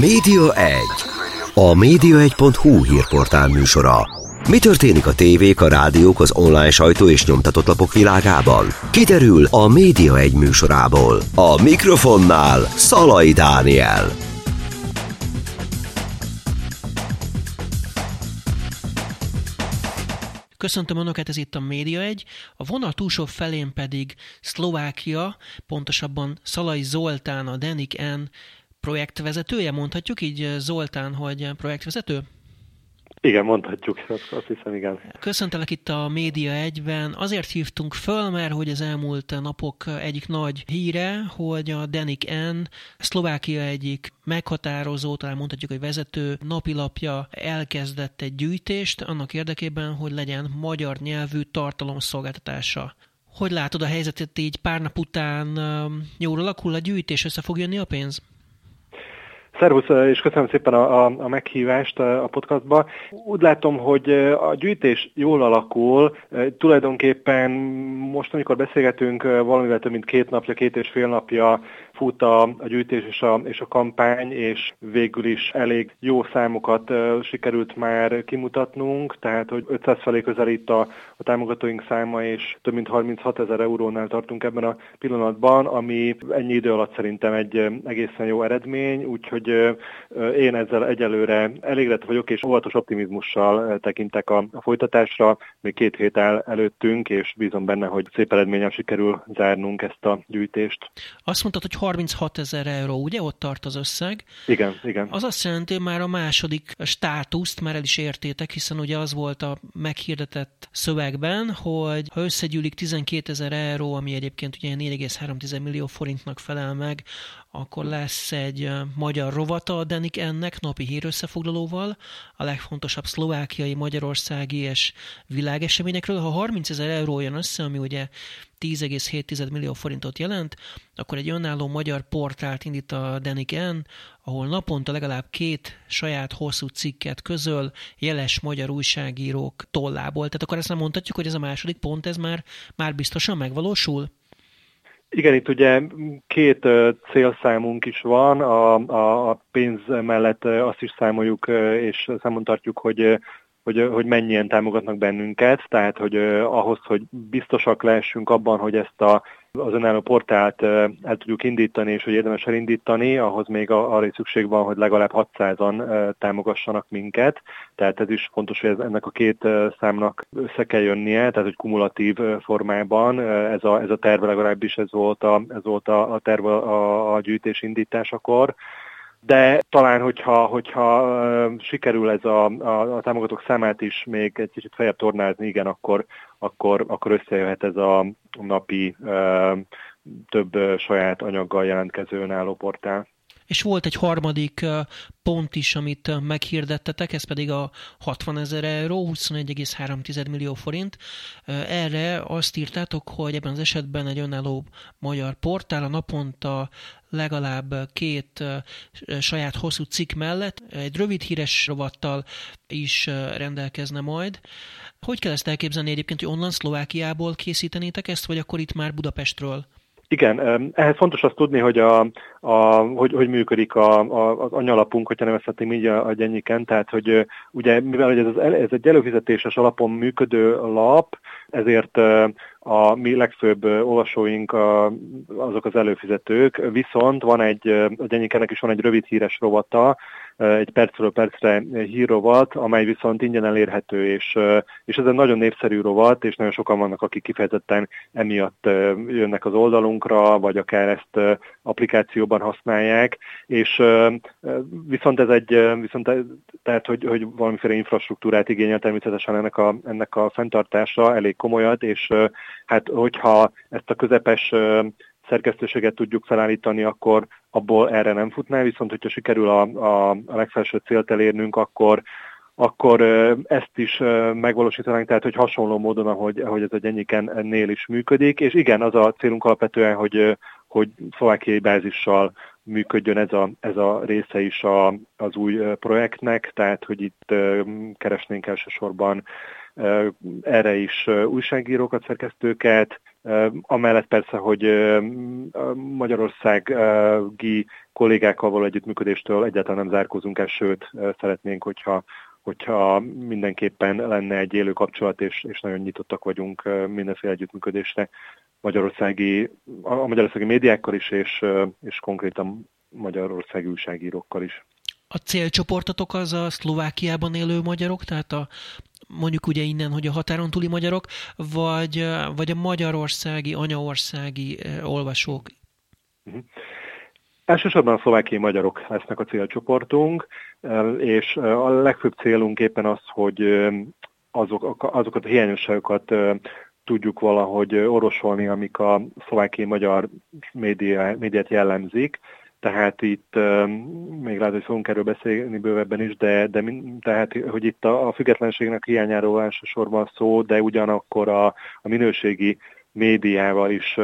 Média 1. A média1.hu hírportál műsora. Mi történik a tévék, a rádiók, az online sajtó és nyomtatott lapok világában? Kiderül a Média 1 műsorából. A mikrofonnál Szalai Dániel. Köszöntöm Önöket, ez itt a Média 1, a vonal túlsó felén pedig Szlovákia, pontosabban Szalai Zoltán, a Denik N projektvezetője, mondhatjuk így Zoltán, hogy projektvezető? Igen, mondhatjuk, azt, azt hiszem, igen. Köszöntelek itt a Média egyben. Azért hívtunk föl, mert hogy az elmúlt napok egyik nagy híre, hogy a Denik N, Szlovákia egyik meghatározó, talán mondhatjuk, hogy vezető napilapja elkezdett egy gyűjtést annak érdekében, hogy legyen magyar nyelvű tartalomszolgáltatása. Hogy látod a helyzetet így pár nap után? Jól alakul a gyűjtés, össze fog jönni a pénz? Szervusz, és köszönöm szépen a, a, a meghívást a podcastba. Úgy látom, hogy a gyűjtés jól alakul. Tulajdonképpen most, amikor beszélgetünk, valamivel több mint két napja, két és fél napja fut a, a gyűjtés és a, és a kampány, és végül is elég jó számokat uh, sikerült már kimutatnunk, tehát hogy 500 felé közelít a, a támogatóink száma, és több mint 36 ezer eurónál tartunk ebben a pillanatban, ami ennyi idő alatt szerintem egy egészen jó eredmény, úgyhogy uh, én ezzel egyelőre elégedett vagyok, és óvatos optimizmussal tekintek a, a folytatásra. Még két hét el előttünk, és bízom benne, hogy szép eredményen sikerül zárnunk ezt a gyűjtést. Azt mondtad, hogy 36 ezer euró, ugye ott tart az összeg? Igen, igen. Az azt jelenti, hogy már a második státuszt már el is értétek, hiszen ugye az volt a meghirdetett szövegben, hogy ha összegyűlik 12 ezer euró, ami egyébként ugye 4,3 millió forintnak felel meg, akkor lesz egy magyar rovata a Denik ennek napi hírösszefoglalóval, a legfontosabb szlovákiai, magyarországi és világeseményekről. Ha 30 ezer euró jön össze, ami ugye 10,7 millió forintot jelent, akkor egy önálló magyar portált indít a Denik N, ahol naponta legalább két saját hosszú cikket közöl jeles magyar újságírók tollából. Tehát akkor ezt nem mondhatjuk, hogy ez a második pont, ez már, már biztosan megvalósul? Igen, itt ugye két célszámunk is van, a, a, a pénz mellett azt is számoljuk és számon tartjuk, hogy hogy, hogy mennyien támogatnak bennünket, tehát hogy ahhoz, hogy biztosak lehessünk abban, hogy ezt a, az önálló portált el tudjuk indítani, és hogy érdemes elindítani, ahhoz még arra is szükség van, hogy legalább 600-an támogassanak minket, tehát ez is fontos, hogy ez, ennek a két számnak össze kell jönnie, tehát hogy kumulatív formában. Ez a, ez a terve legalábbis ez volt a, ez volt a, a terv a, a gyűjtés indításakor, de talán, hogyha, hogyha sikerül ez a, a, a támogatók számát is még egy kicsit feljebb tornázni, igen, akkor, akkor, akkor összejöhet ez a napi több saját anyaggal jelentkező önálló portál. És volt egy harmadik pont is, amit meghirdettetek, ez pedig a 60 ezer euró, 21,3 millió forint. Erre azt írtátok, hogy ebben az esetben egy önálló magyar portál a naponta legalább két saját hosszú cikk mellett egy rövid híres rovattal is rendelkezne majd. Hogy kell ezt elképzelni egyébként, hogy onnan Szlovákiából készítenétek ezt, vagy akkor itt már Budapestről? Igen, ehhez fontos azt tudni, hogy, a, a, hogy, hogy működik a, a, az anyalapunk, hogyha nevezhetném így a, a gyennyiken, tehát hogy ugye mivel hogy ez, az, ez egy előfizetéses alapon működő lap, ezért a mi legfőbb olvasóink azok az előfizetők, viszont van egy, a gyennyikennek is van egy rövid híres rovata, egy percről percre hírrovat, amely viszont ingyen elérhető, és, és ez egy nagyon népszerű rovat, és nagyon sokan vannak, akik kifejezetten emiatt jönnek az oldalunkra, vagy akár ezt applikációban használják, és viszont ez egy, viszont tehát, hogy, hogy valamiféle infrastruktúrát igényel természetesen ennek a, ennek a fenntartása elég komolyat, és hát hogyha ezt a közepes szerkesztőséget tudjuk felállítani, akkor abból erre nem futná, viszont hogyha sikerül a, a, a legfelső célt elérnünk, akkor akkor ezt is megvalósítanánk, tehát hogy hasonló módon, ahogy, ahogy ez a gyennyiken ennél is működik, és igen, az a célunk alapvetően, hogy, hogy szlovákiai bázissal működjön ez a, ez a része is a, az új projektnek, tehát hogy itt keresnénk elsősorban erre is újságírókat, szerkesztőket, Amellett persze, hogy magyarországi kollégákkal való együttműködéstől egyáltalán nem zárkózunk el, sőt szeretnénk, hogyha hogyha mindenképpen lenne egy élő kapcsolat, és, és nagyon nyitottak vagyunk mindenféle együttműködésre magyarországi, a magyarországi médiákkal is, és, és konkrétan magyarországi újságírókkal is. A célcsoportotok az a Szlovákiában élő magyarok, tehát a mondjuk ugye innen, hogy a határon túli magyarok, vagy, vagy a magyarországi, anyaországi olvasók? Uh-huh. Elsősorban a szlovákiai magyarok lesznek a célcsoportunk, és a legfőbb célunk éppen az, hogy azok, azokat a hiányosságokat tudjuk valahogy orvosolni, amik a szlovákiai magyar média, médiát jellemzik. Tehát itt még lehet, hogy fogunk erről beszélni bővebben is, de, de tehát, hogy itt a, a függetlenségnek hiányáról elsősorban szó, de ugyanakkor a, a minőségi médiával is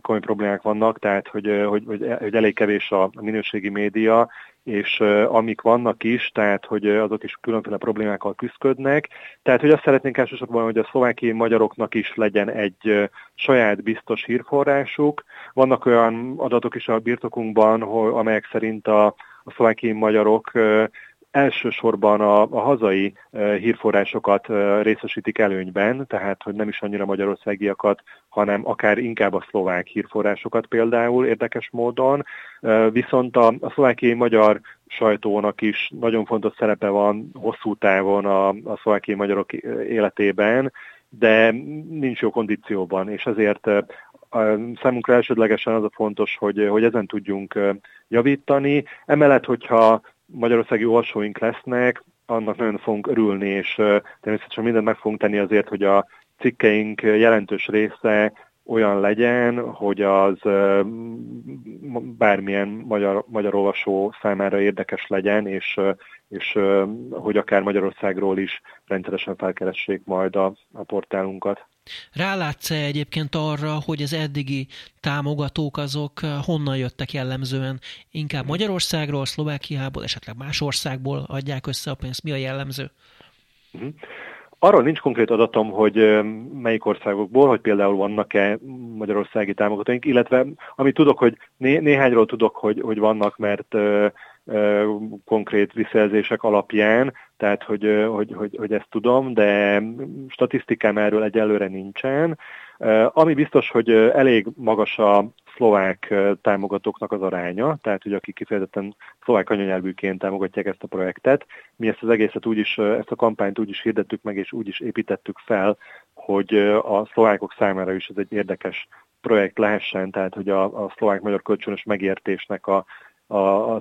komoly problémák vannak, tehát hogy, hogy, hogy, elég kevés a minőségi média, és amik vannak is, tehát hogy azok is különféle problémákkal küzdködnek. Tehát, hogy azt szeretnénk elsősorban, hogy a szlovákiai magyaroknak is legyen egy saját biztos hírforrásuk. Vannak olyan adatok is a birtokunkban, amelyek szerint a, a szlovákiai magyarok elsősorban a, a hazai hírforrásokat részesítik előnyben, tehát hogy nem is annyira magyarországiakat, hanem akár inkább a szlovák hírforrásokat például érdekes módon. Viszont a, a szlovákiai magyar sajtónak is nagyon fontos szerepe van hosszú távon a, a szlovákiai magyarok életében, de nincs jó kondícióban, és ezért számunkra elsődlegesen az a fontos, hogy, hogy ezen tudjunk javítani. Emellett, hogyha magyarországi olvasóink lesznek, annak nagyon fogunk örülni, és természetesen mindent meg fogunk tenni azért, hogy a cikkeink jelentős része olyan legyen, hogy az bármilyen magyar, magyar olvasó számára érdekes legyen, és, és hogy akár Magyarországról is rendszeresen felkeressék majd a, a portálunkat. Rálátsz-e egyébként arra, hogy az eddigi támogatók azok honnan jöttek jellemzően? Inkább Magyarországról, Szlovákiából, esetleg más országból adják össze a pénzt? Mi a jellemző? Uh-huh. Arról nincs konkrét adatom, hogy melyik országokból, hogy például vannak-e magyarországi támogatóink, illetve amit tudok, hogy né- néhányról tudok, hogy, hogy vannak, mert ö, ö, konkrét visszajelzések alapján, tehát hogy, hogy, hogy, hogy ezt tudom, de statisztikám erről egyelőre nincsen. Ami biztos, hogy elég magas a szlovák támogatóknak az aránya, tehát hogy akik kifejezetten szlovák anyanyelvűként támogatják ezt a projektet. Mi ezt az egészet úgy is, ezt a kampányt úgy is hirdettük meg, és úgy is építettük fel, hogy a szlovákok számára is ez egy érdekes projekt lehessen, tehát hogy a, a szlovák-magyar kölcsönös megértésnek a, a,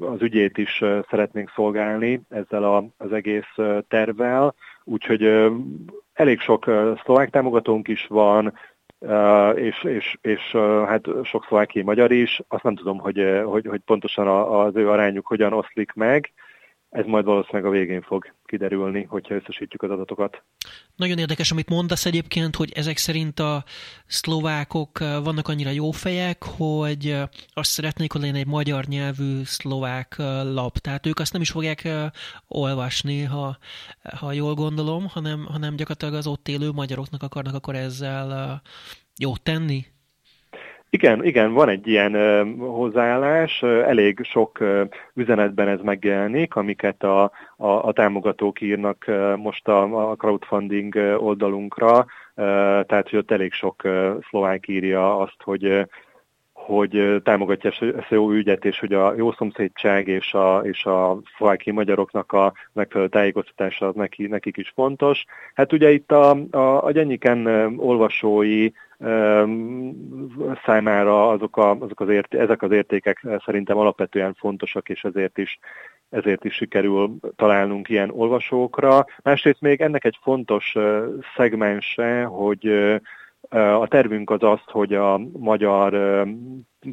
az ügyét is szeretnénk szolgálni ezzel a, az egész tervvel, úgyhogy elég sok szlovák támogatónk is van, és, és, és hát sok szlovákiai magyar is. Azt nem tudom, hogy, hogy, hogy pontosan az ő arányuk hogyan oszlik meg, ez majd valószínűleg a végén fog kiderülni, hogyha összesítjük az adatokat. Nagyon érdekes, amit mondasz egyébként, hogy ezek szerint a szlovákok vannak annyira jó fejek, hogy azt szeretnék, hogy legyen egy magyar nyelvű szlovák lap. Tehát ők azt nem is fogják olvasni, ha, ha jól gondolom, hanem, hanem gyakorlatilag az ott élő magyaroknak akarnak akkor ezzel jót tenni. Igen, igen, van egy ilyen ö, hozzáállás, elég ö, üzenetben ez megjelenik, amiket a, a, a támogatók írnak ö, most a, a crowdfunding oldalunkra, ö, tehát hogy ott elég sok ö, szlovák írja azt, hogy ö, hogy támogatja ezt a jó ügyet, és hogy a jó szomszédság és a, és a szlováki magyaroknak a megfelelő tájékoztatása az neki, nekik is fontos. Hát ugye itt a, a, a Gyenyiken olvasói számára azok, a, azok az ért, ezek az értékek szerintem alapvetően fontosak, és ezért is, ezért is sikerül találnunk ilyen olvasókra. Másrészt még ennek egy fontos szegmense, hogy a tervünk az az, hogy a magyar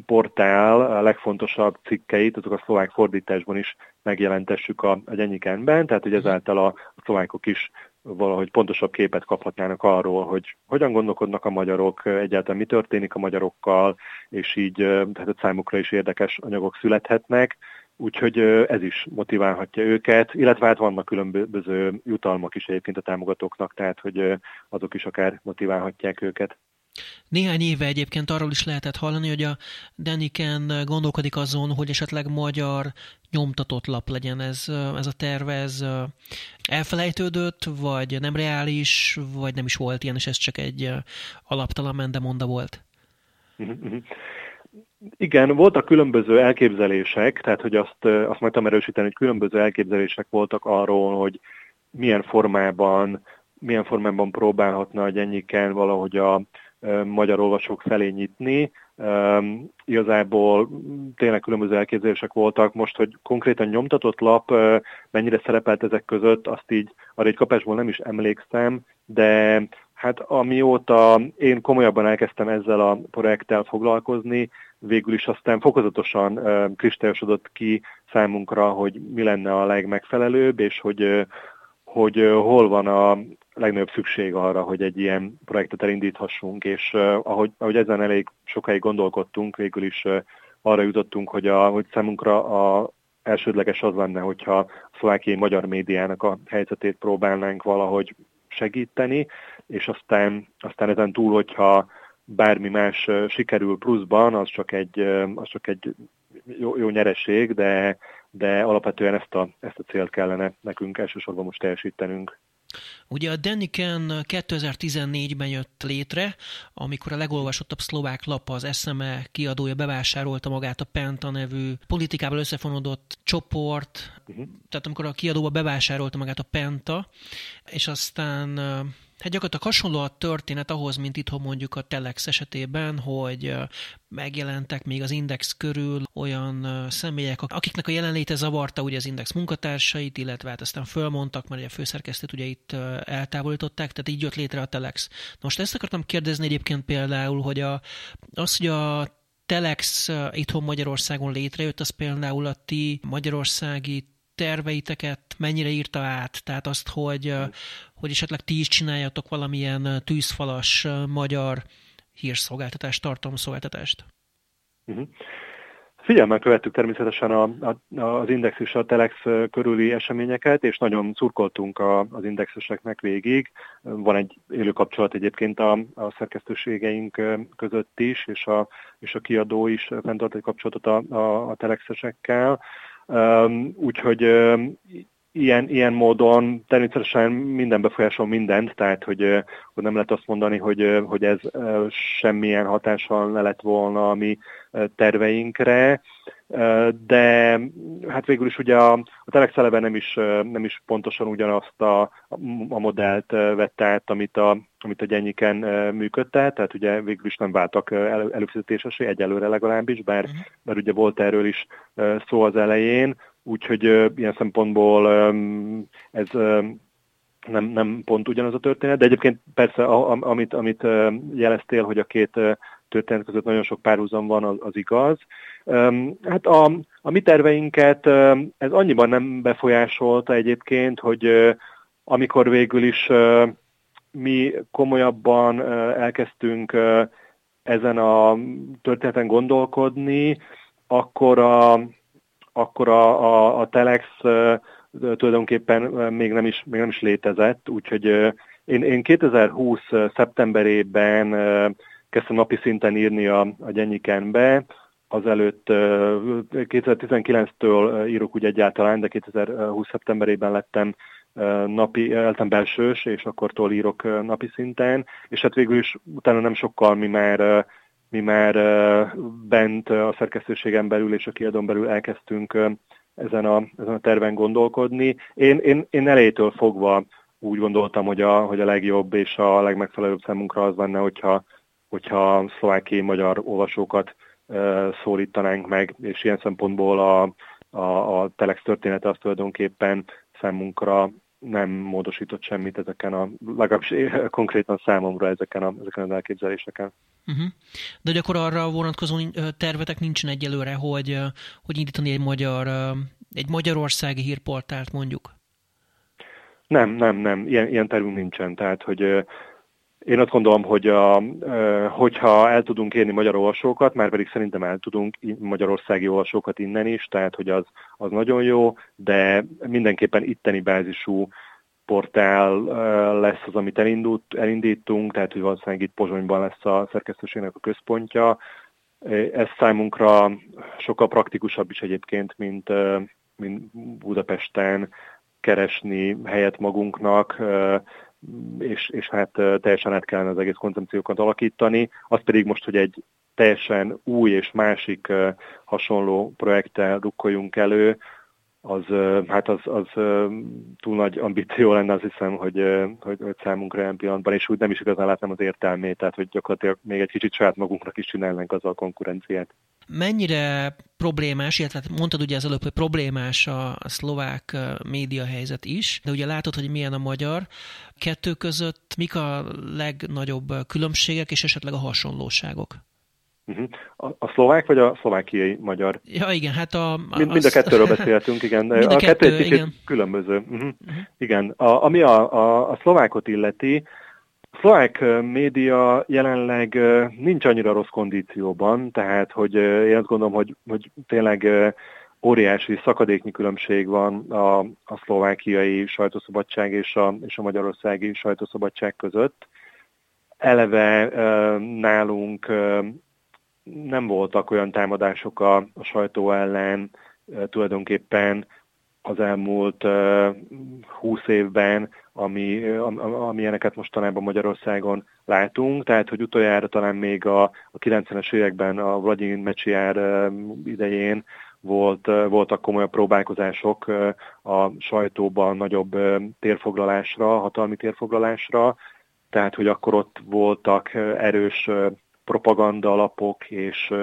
portál a legfontosabb cikkeit, azok a szlovák fordításban is megjelentessük a, a Gyenyikenben, tehát hogy ezáltal a szlovákok is valahogy pontosabb képet kaphatnának arról, hogy hogyan gondolkodnak a magyarok, egyáltalán mi történik a magyarokkal, és így tehát a számukra is érdekes anyagok születhetnek. Úgyhogy ez is motiválhatja őket, illetve hát vannak különböző jutalmak is egyébként a támogatóknak, tehát hogy azok is akár motiválhatják őket. Néhány éve egyébként arról is lehetett hallani, hogy a Deniken gondolkodik azon, hogy esetleg magyar nyomtatott lap legyen ez, ez a terve, ez elfelejtődött, vagy nem reális, vagy nem is volt ilyen, és ez csak egy alaptalan mendemonda volt. Igen, voltak különböző elképzelések, tehát hogy azt, azt majd erősíteni, hogy különböző elképzelések voltak arról, hogy milyen formában, milyen formában próbálhatna a gyennyiken valahogy a, magyar olvasók felé nyitni. Igazából tényleg különböző elképzelések voltak. Most, hogy konkrétan nyomtatott lap mennyire szerepelt ezek között, azt így arra egy kapásból nem is emlékszem, de hát amióta én komolyabban elkezdtem ezzel a projekttel foglalkozni, végül is aztán fokozatosan kristályosodott ki számunkra, hogy mi lenne a legmegfelelőbb, és hogy, hogy hol van a legnagyobb szükség arra, hogy egy ilyen projektet elindíthassunk, és ahogy, ahogy ezen elég sokáig gondolkodtunk, végül is arra jutottunk, hogy, a, hogy számunkra a elsődleges az lenne, hogyha a szlovákiai magyar médiának a helyzetét próbálnánk valahogy segíteni, és aztán, aztán ezen túl, hogyha bármi más sikerül pluszban, az csak egy, az csak egy jó, jó nyereség, de, de alapvetően ezt a, ezt a célt kellene nekünk elsősorban most teljesítenünk. Ugye a Deniken 2014-ben jött létre, amikor a legolvasottabb szlovák lap az SME kiadója bevásárolta magát a Penta nevű politikával összefonódott csoport, uh-huh. tehát amikor a kiadóba bevásárolta magát a Penta, és aztán Hát gyakorlatilag hasonló a történet ahhoz, mint itthon mondjuk a Telex esetében, hogy megjelentek még az Index körül olyan személyek, akiknek a jelenléte zavarta ugye az Index munkatársait, illetve hát aztán fölmondtak, mert ugye a főszerkesztőt ugye itt eltávolították, tehát így jött létre a Telex. Most ezt akartam kérdezni egyébként például, hogy a, az, hogy a Telex itthon Magyarországon létrejött, az például a ti magyarországi terveiteket mennyire írta át? Tehát azt, hogy, hogy esetleg ti is csináljatok valamilyen tűzfalas magyar hírszolgáltatást, tartalomszolgáltatást? Uh-huh. Figyelmel követtük természetesen a, a, az Index és a Telex körüli eseményeket, és nagyon szurkoltunk a, az indexeseknek végig. Van egy élő kapcsolat egyébként a, a szerkesztőségeink között is, és a, és a kiadó is fenntart egy kapcsolatot a, a, a Telexesekkel. Úgyhogy ilyen, ilyen módon természetesen minden befolyásol mindent, tehát hogy, hogy nem lehet azt mondani, hogy, hogy ez semmilyen hatással ne lett volna a mi terveinkre, de hát végül is ugye a, a Telex eleve nem is, nem is pontosan ugyanazt a, a modellt vette át, amit a, amit a Gyenyiken működte, tehát ugye végül is nem váltak el, előfizetésesé, egyelőre legalábbis, bár, uh-huh. bár ugye volt erről is szó az elején, úgyhogy ilyen szempontból ez nem, nem pont ugyanaz a történet, de egyébként persze, amit, amit jeleztél, hogy a két történet között nagyon sok párhuzam van, az, az igaz. Hát a, a mi terveinket ez annyiban nem befolyásolta egyébként, hogy amikor végül is mi komolyabban elkezdtünk ezen a történeten gondolkodni, akkor a, akkor a, a, a Telex tulajdonképpen még nem is, még nem is létezett, úgyhogy én, én 2020 szeptemberében kezdtem napi szinten írni a, a Gyenyikenbe, azelőtt 2019-től írok úgy egyáltalán, de 2020 szeptemberében lettem napi, lettem belsős, és akkortól írok napi szinten, és hát végül is utána nem sokkal mi már mi már bent a szerkesztőségen belül és a kiadón belül elkezdtünk ezen a, ezen a terven gondolkodni. Én, én, én elejétől fogva úgy gondoltam, hogy a, hogy a legjobb és a legmegfelelőbb számunkra az lenne, hogyha, hogyha szlovákiai magyar olvasókat szólítanánk meg, és ilyen szempontból a, a, a Telex története az tulajdonképpen számunkra nem módosított semmit ezeken a, legalábbis konkrétan számomra ezeken, a, ezeken az elképzeléseken. Uh-huh. De hogy akkor arra vonatkozó tervetek nincsen egyelőre, hogy, hogy indítani egy magyar, egy magyarországi hírportált mondjuk? Nem, nem, nem, ilyen, ilyen tervünk nincsen. Tehát, hogy én azt gondolom, hogy a, hogyha el tudunk érni magyar olvasókat, már pedig szerintem el tudunk magyarországi olvasókat innen is, tehát hogy az, az nagyon jó, de mindenképpen itteni bázisú portál lesz az, amit elindult, elindítunk, tehát hogy valószínűleg itt Pozsonyban lesz a szerkesztőségnek a központja. Ez számunkra sokkal praktikusabb is egyébként, mint, mint Budapesten keresni helyet magunknak, és, és hát teljesen át kellene az egész koncepciókat alakítani. Az pedig most, hogy egy teljesen új és másik hasonló projekttel rukkoljunk elő, az, hát az, az túl nagy ambíció lenne, azt hiszem, hogy, hogy, hogy számunkra ilyen pillanatban, és úgy nem is igazán látnám az értelmét, tehát hogy gyakorlatilag még egy kicsit saját magunknak is csinálnánk azzal a konkurenciát. Mennyire problémás, illetve hát mondtad ugye az előbb, hogy problémás a, a szlovák média helyzet is, de ugye látod, hogy milyen a magyar. Kettő között mik a legnagyobb különbségek és esetleg a hasonlóságok? Uh-huh. A, a szlovák vagy a szlovákiai magyar? Ja, igen, hát a... Mind, mind a kettőről beszéltünk, igen. Mind a, a kettő, kettő egy igen. különböző. Uh-huh. Uh-huh. Igen, a, ami a, a, a szlovákot illeti, a szlovák média jelenleg nincs annyira rossz kondícióban, tehát hogy én azt gondolom, hogy, hogy tényleg óriási szakadéknyi különbség van a, a szlovákiai sajtószabadság és a, és a magyarországi sajtószabadság között. Eleve nálunk nem voltak olyan támadások a, a sajtó ellen tulajdonképpen az elmúlt húsz évben, ami, amilyeneket mostanában Magyarországon látunk, tehát hogy utoljára talán még a, a 90-es években a Vladimir Mecsiár idején volt, voltak komolyabb próbálkozások a sajtóban nagyobb térfoglalásra, hatalmi térfoglalásra, tehát hogy akkor ott voltak erős propaganda alapok, és,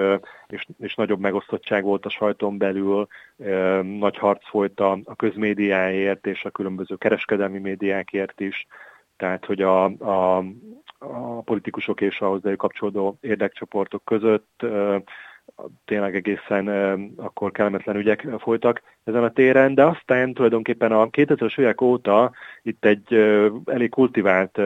és, és nagyobb megosztottság volt a sajton belül, nagy harc folyt a, a közmédiáért és a különböző kereskedelmi médiákért is, tehát hogy a, a, a politikusok és a hozzájuk kapcsolódó érdekcsoportok között tényleg egészen akkor kellemetlen ügyek folytak ezen a téren, de aztán tulajdonképpen a 2000-es évek óta itt egy elég kultivált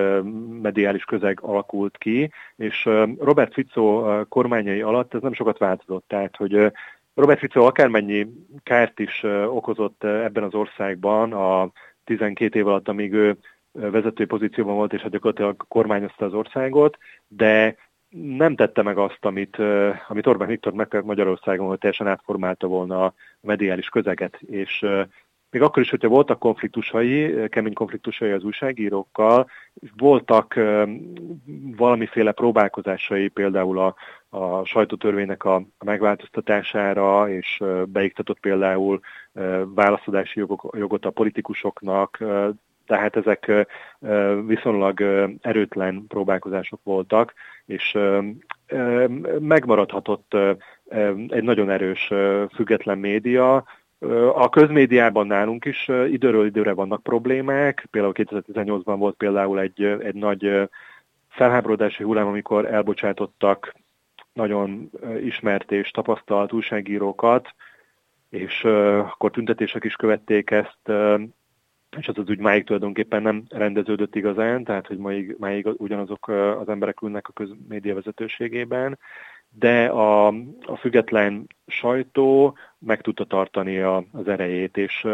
mediális közeg alakult ki, és Robert Fico kormányai alatt ez nem sokat változott, tehát hogy Robert Fico akármennyi kárt is okozott ebben az országban a 12 év alatt, amíg ő vezetői pozícióban volt, és hát gyakorlatilag kormányozta az országot, de nem tette meg azt, amit, amit Orbán Viktor meg Magyarországon, hogy teljesen átformálta volna a mediális közeget, és még akkor is, hogyha voltak konfliktusai, kemény konfliktusai az újságírókkal, voltak valamiféle próbálkozásai például a, a sajtótörvénynek a, a megváltoztatására, és beiktatott például válaszadási jogok, jogot a politikusoknak, tehát ezek viszonylag erőtlen próbálkozások voltak, és megmaradhatott egy nagyon erős független média, a közmédiában nálunk is időről időre vannak problémák, például 2018-ban volt például egy, egy nagy felháborodási hullám, amikor elbocsátottak nagyon ismert és tapasztalt újságírókat, és akkor tüntetések is követték ezt, és az az úgy máig tulajdonképpen nem rendeződött igazán, tehát hogy máig, máig ugyanazok az emberek ülnek a közmédia vezetőségében, de a, a független sajtó meg tudta tartani a, az erejét, és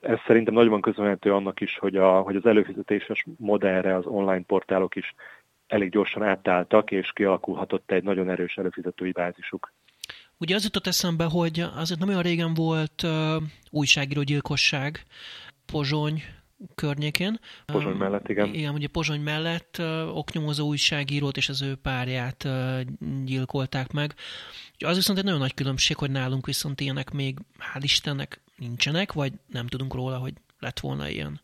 ez szerintem nagyban köszönhető annak is, hogy, a, hogy az előfizetéses modellre az online portálok is elég gyorsan átálltak, és kialakulhatott egy nagyon erős előfizetői bázisuk. Ugye az jutott eszembe, hogy azért nem olyan régen volt uh, újságírógyilkosság, Pozsony környékén. Pozsony mellett, igen. Igen, ugye Pozsony mellett oknyomozó újságírót és az ő párját gyilkolták meg. Az viszont egy nagyon nagy különbség, hogy nálunk viszont ilyenek még, hál' Istennek, nincsenek, vagy nem tudunk róla, hogy lett volna ilyen.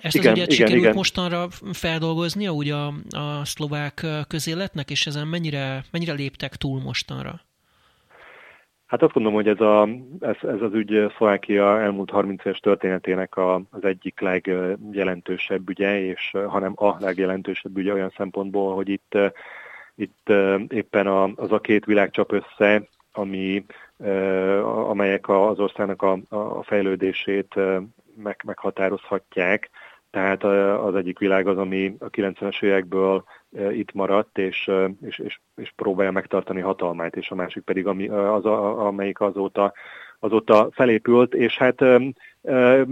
Ezt igen, az ügyet igen, sikerült igen. mostanra feldolgoznia úgy a, a szlovák közéletnek, és ezen mennyire, mennyire léptek túl mostanra? Hát azt gondolom, hogy ez, a, ez, ez az ügy Szlovákia elmúlt 30 éves történetének a, az egyik legjelentősebb ügye, és hanem a legjelentősebb ügye olyan szempontból, hogy itt, itt éppen a, az a két világ csap össze, ami, amelyek az országnak a, a fejlődését meg, meghatározhatják. Tehát az egyik világ az, ami a 90-es évekből itt maradt, és, és, és, és próbálja megtartani hatalmát, és a másik pedig ami, az, amelyik azóta azóta felépült, és hát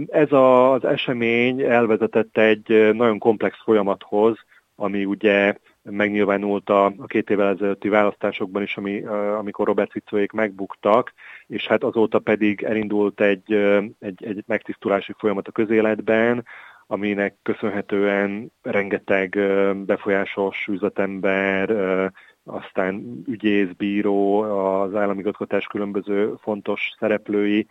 ez az esemény elvezetett egy nagyon komplex folyamathoz, ami ugye megnyilvánult a, a két évvel ezelőtti választásokban is, ami, amikor Robert Ficoék megbuktak, és hát azóta pedig elindult egy, egy, egy megtisztulási folyamat a közéletben, aminek köszönhetően rengeteg befolyásos üzletember, aztán ügyész, bíró, az államigazgatás különböző fontos szereplői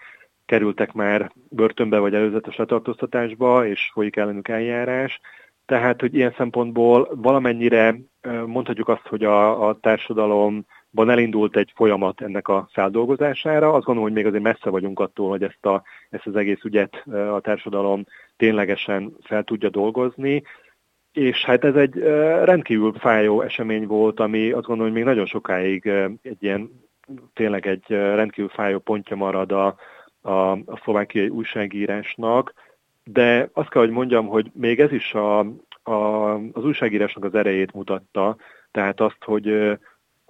kerültek már börtönbe vagy előzetes letartóztatásba, és folyik ellenük eljárás. Tehát, hogy ilyen szempontból valamennyire mondhatjuk azt, hogy a, a társadalomban elindult egy folyamat ennek a feldolgozására. Azt gondolom, hogy még azért messze vagyunk attól, hogy ezt, a, ezt az egész ügyet a társadalom ténylegesen fel tudja dolgozni. És hát ez egy rendkívül fájó esemény volt, ami azt gondolom, hogy még nagyon sokáig egy ilyen, tényleg egy rendkívül fájó pontja marad a, a, a szlovákiai újságírásnak, de azt kell, hogy mondjam, hogy még ez is a, a, az újságírásnak az erejét mutatta, tehát azt, hogy,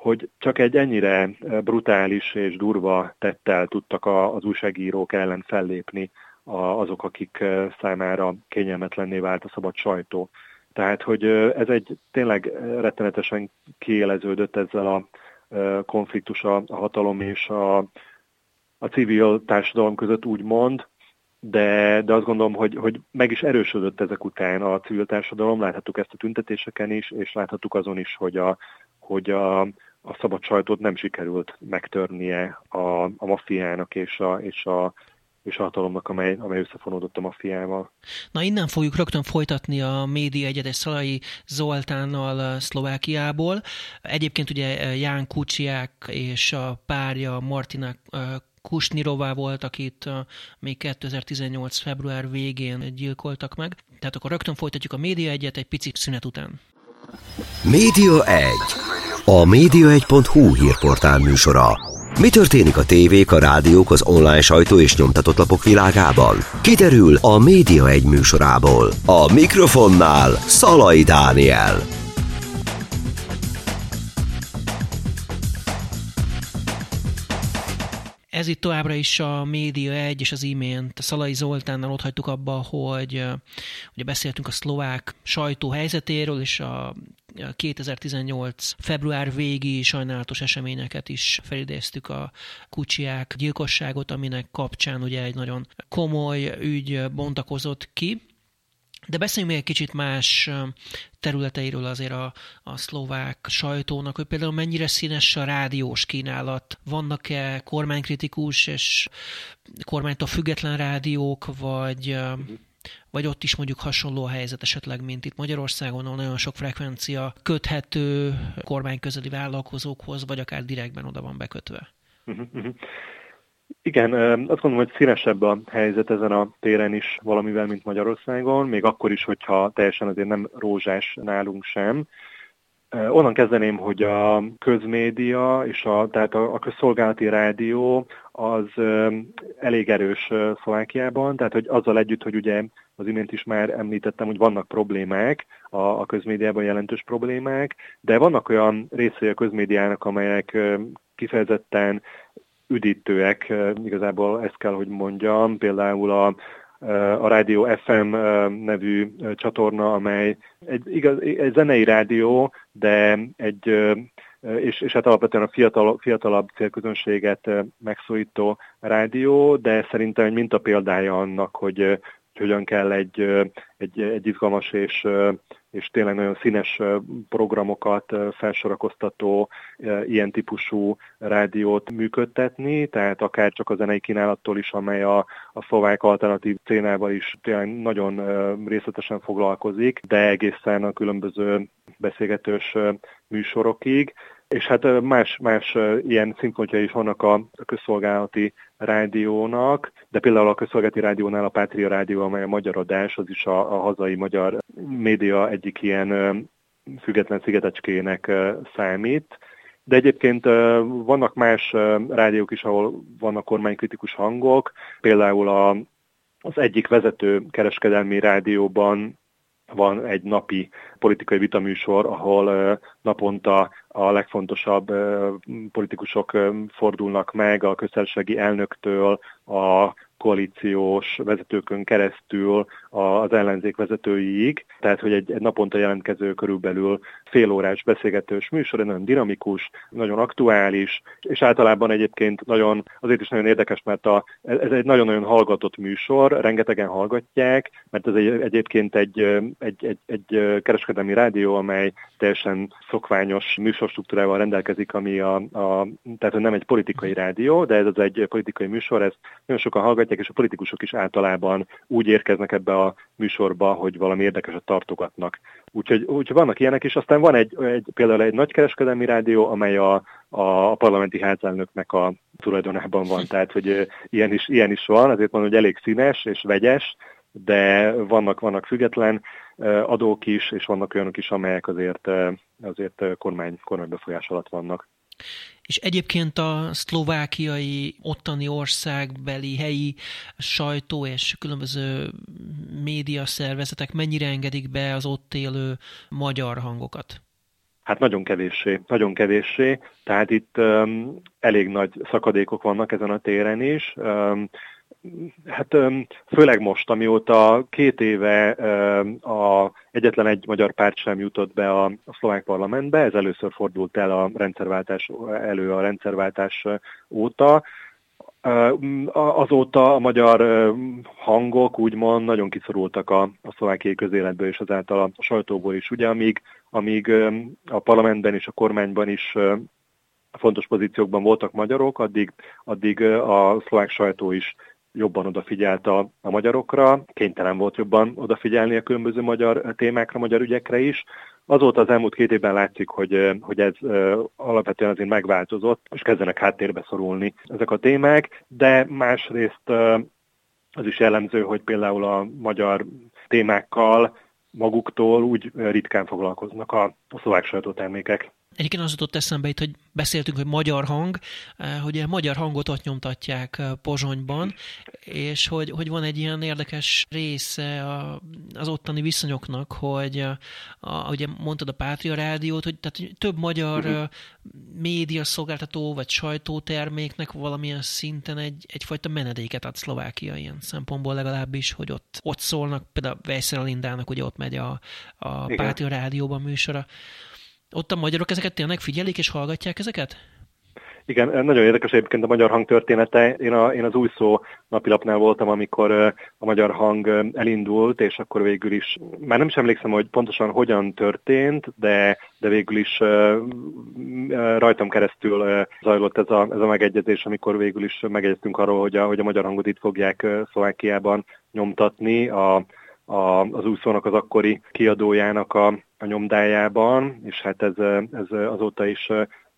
hogy csak egy ennyire brutális és durva tettel tudtak az újságírók ellen fellépni azok, akik számára kényelmetlenné vált a szabad sajtó. Tehát, hogy ez egy tényleg rettenetesen kiéleződött ezzel a konfliktus a hatalom és a, a civil társadalom között úgy mond, de, de azt gondolom, hogy, hogy meg is erősödött ezek után a civil társadalom, láthattuk ezt a tüntetéseken is, és láthattuk azon is, hogy a, hogy a, a szabad sajtót nem sikerült megtörnie a, a maffiának és a, és a és a hatalomnak, amely, amely összefonódott a maffiával. Na innen fogjuk rögtön folytatni a média egyedes Szalai Zoltánnal Szlovákiából. Egyébként ugye Ján Kucsiák és a párja Martina Kusnirová volt, akit még 2018. február végén gyilkoltak meg. Tehát akkor rögtön folytatjuk a Média egyet egy picit szünet után. Média 1. A média1.hu hírportál műsora. Mi történik a tévék, a rádiók, az online sajtó és nyomtatott lapok világában? Kiderül a Média 1 műsorából. A mikrofonnál Szalai Dániel. Ez itt továbbra is a Média 1 és az imént Szalai Zoltánnal ott hagytuk abba, hogy ugye beszéltünk a szlovák sajtó helyzetéről, és a 2018. február végi sajnálatos eseményeket is felidéztük a kucsiák gyilkosságot, aminek kapcsán ugye egy nagyon komoly ügy bontakozott ki. De beszéljünk még egy kicsit más területeiről azért a, a szlovák sajtónak, hogy például mennyire színes a rádiós kínálat. Vannak-e kormánykritikus és kormánytól független rádiók, vagy, vagy ott is mondjuk hasonló a helyzet esetleg, mint itt Magyarországon, ahol nagyon sok frekvencia köthető kormányközeli vállalkozókhoz, vagy akár direktben oda van bekötve. Igen, azt gondolom, hogy színesebb a helyzet ezen a téren is valamivel, mint Magyarországon, még akkor is, hogyha teljesen azért nem rózsás nálunk sem. Onnan kezdeném, hogy a közmédia és a, tehát a, a közszolgálati rádió az elég erős Szlovákiában, tehát hogy azzal együtt, hogy ugye az imént is már említettem, hogy vannak problémák, a, a közmédiában jelentős problémák, de vannak olyan részei a közmédiának, amelyek kifejezetten üdítőek, igazából ezt kell, hogy mondjam, például a, a Rádió FM nevű csatorna, amely egy, igaz, egy zenei rádió, de egy, és, és hát alapvetően a fiatal, fiatalabb célközönséget megszólító rádió, de szerintem egy mintapéldája annak, hogy, hogyan kell egy, egy, egy izgalmas és, és tényleg nagyon színes programokat felsorakoztató ilyen típusú rádiót működtetni, tehát akár csak a zenei kínálattól is, amely a, a szlovák alternatív szénával is tényleg nagyon részletesen foglalkozik, de egészen a különböző beszélgetős műsorokig. És hát más, más ilyen szimpontja is vannak a közszolgálati rádiónak, de például a közszolgálati rádiónál a Pátria Rádió, amely a magyar adás, az is a, a hazai magyar média egyik ilyen független szigetecskének számít. De egyébként vannak más rádiók is, ahol vannak kormánykritikus hangok, például a, az egyik vezető kereskedelmi rádióban van egy napi politikai vitaműsor, ahol naponta a legfontosabb politikusok fordulnak meg a köztársasági elnöktől, a koalíciós vezetőkön keresztül az ellenzék vezetőiig, tehát hogy egy, egy naponta jelentkező körülbelül félórás beszélgetős műsor, egy nagyon dinamikus, nagyon aktuális, és általában egyébként nagyon, azért is nagyon érdekes, mert a, ez egy nagyon-nagyon hallgatott műsor, rengetegen hallgatják, mert ez egy, egyébként egy, egy, egy, egy kereskedelmi rádió, amely teljesen szokványos műsorstruktúrával rendelkezik, ami a, a tehát nem egy politikai rádió, de ez az egy politikai műsor, ezt nagyon sokan hallgatják, és a politikusok is általában úgy érkeznek ebbe a műsorba, hogy valami érdekeset tartogatnak. Úgyhogy, úgyhogy vannak ilyenek, és aztán van egy, egy például egy nagykereskedelmi rádió, amely a, a parlamenti házelnöknek a tulajdonában van, tehát hogy ilyen is, ilyen is van, azért mondom, hogy elég színes és vegyes, de vannak, vannak független adók is, és vannak olyanok is, amelyek azért, azért kormány, kormánybefolyás alatt vannak. És egyébként a szlovákiai, ottani országbeli, helyi sajtó és különböző média szervezetek mennyire engedik be az ott élő magyar hangokat? Hát nagyon kevéssé, nagyon kevéssé, tehát itt um, elég nagy szakadékok vannak ezen a téren is. Um, Hát főleg most, amióta két éve a egyetlen egy magyar párt sem jutott be a, a szlovák parlamentbe, ez először fordult el a rendszerváltás elő a rendszerváltás óta. Azóta a magyar hangok úgymond nagyon kiszorultak a, a szlovákiai közéletből és azáltal a sajtóból is. Ugye amíg, amíg a parlamentben és a kormányban is fontos pozíciókban voltak magyarok, addig, addig a szlovák sajtó is jobban odafigyelt a, a magyarokra, kénytelen volt jobban odafigyelni a különböző magyar témákra, magyar ügyekre is. Azóta az elmúlt két évben látszik, hogy, hogy ez alapvetően azért megváltozott, és kezdenek háttérbe szorulni ezek a témák, de másrészt az is jellemző, hogy például a magyar témákkal maguktól úgy ritkán foglalkoznak a, a szlovák sajtótermékek. Egyébként az jutott eszembe itt, hogy beszéltünk, hogy magyar hang, eh, hogy a magyar hangot ott nyomtatják eh, Pozsonyban, és hogy, hogy van egy ilyen érdekes része az ottani viszonyoknak, hogy a, a, ugye mondtad a Pátria Rádiót, hogy tehát több magyar uh-huh. média szolgáltató vagy sajtóterméknek valamilyen szinten egy, egyfajta menedéket ad Szlovákia ilyen szempontból legalábbis, hogy ott, ott szólnak, például Vejszer Lindának ugye ott megy a, a Pátria Rádióban műsora. Ott a magyarok ezeket tényleg figyelik és hallgatják ezeket? Igen, nagyon érdekes egyébként a magyar hang története. Én, a, én az új szó napilapnál voltam, amikor a magyar hang elindult, és akkor végül is, már nem is emlékszem, hogy pontosan hogyan történt, de, de végül is rajtam keresztül zajlott ez a, ez a megegyezés, amikor végül is megegyeztünk arról, hogy a, hogy a magyar hangot itt fogják Szlovákiában nyomtatni. A, a, az úszónak az akkori kiadójának a, a nyomdájában, és hát ez, ez azóta is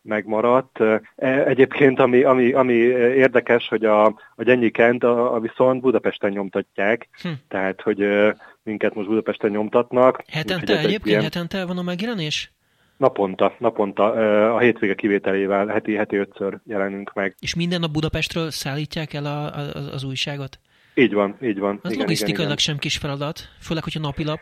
megmaradt. E, egyébként, ami, ami, ami érdekes, hogy a, a Gyenyi Kent a, a viszont Budapesten nyomtatják, hm. tehát, hogy minket most Budapesten nyomtatnak. Hetente egyébként ilyen... hetente van a megjelenés? Naponta, naponta, a hétvége kivételével heti, heti ötször jelenünk meg. És minden nap Budapestről szállítják el a, a, az újságot? Így van, így van. Az igen, logisztikailag igen, sem kis feladat, főleg, hogyha napilap.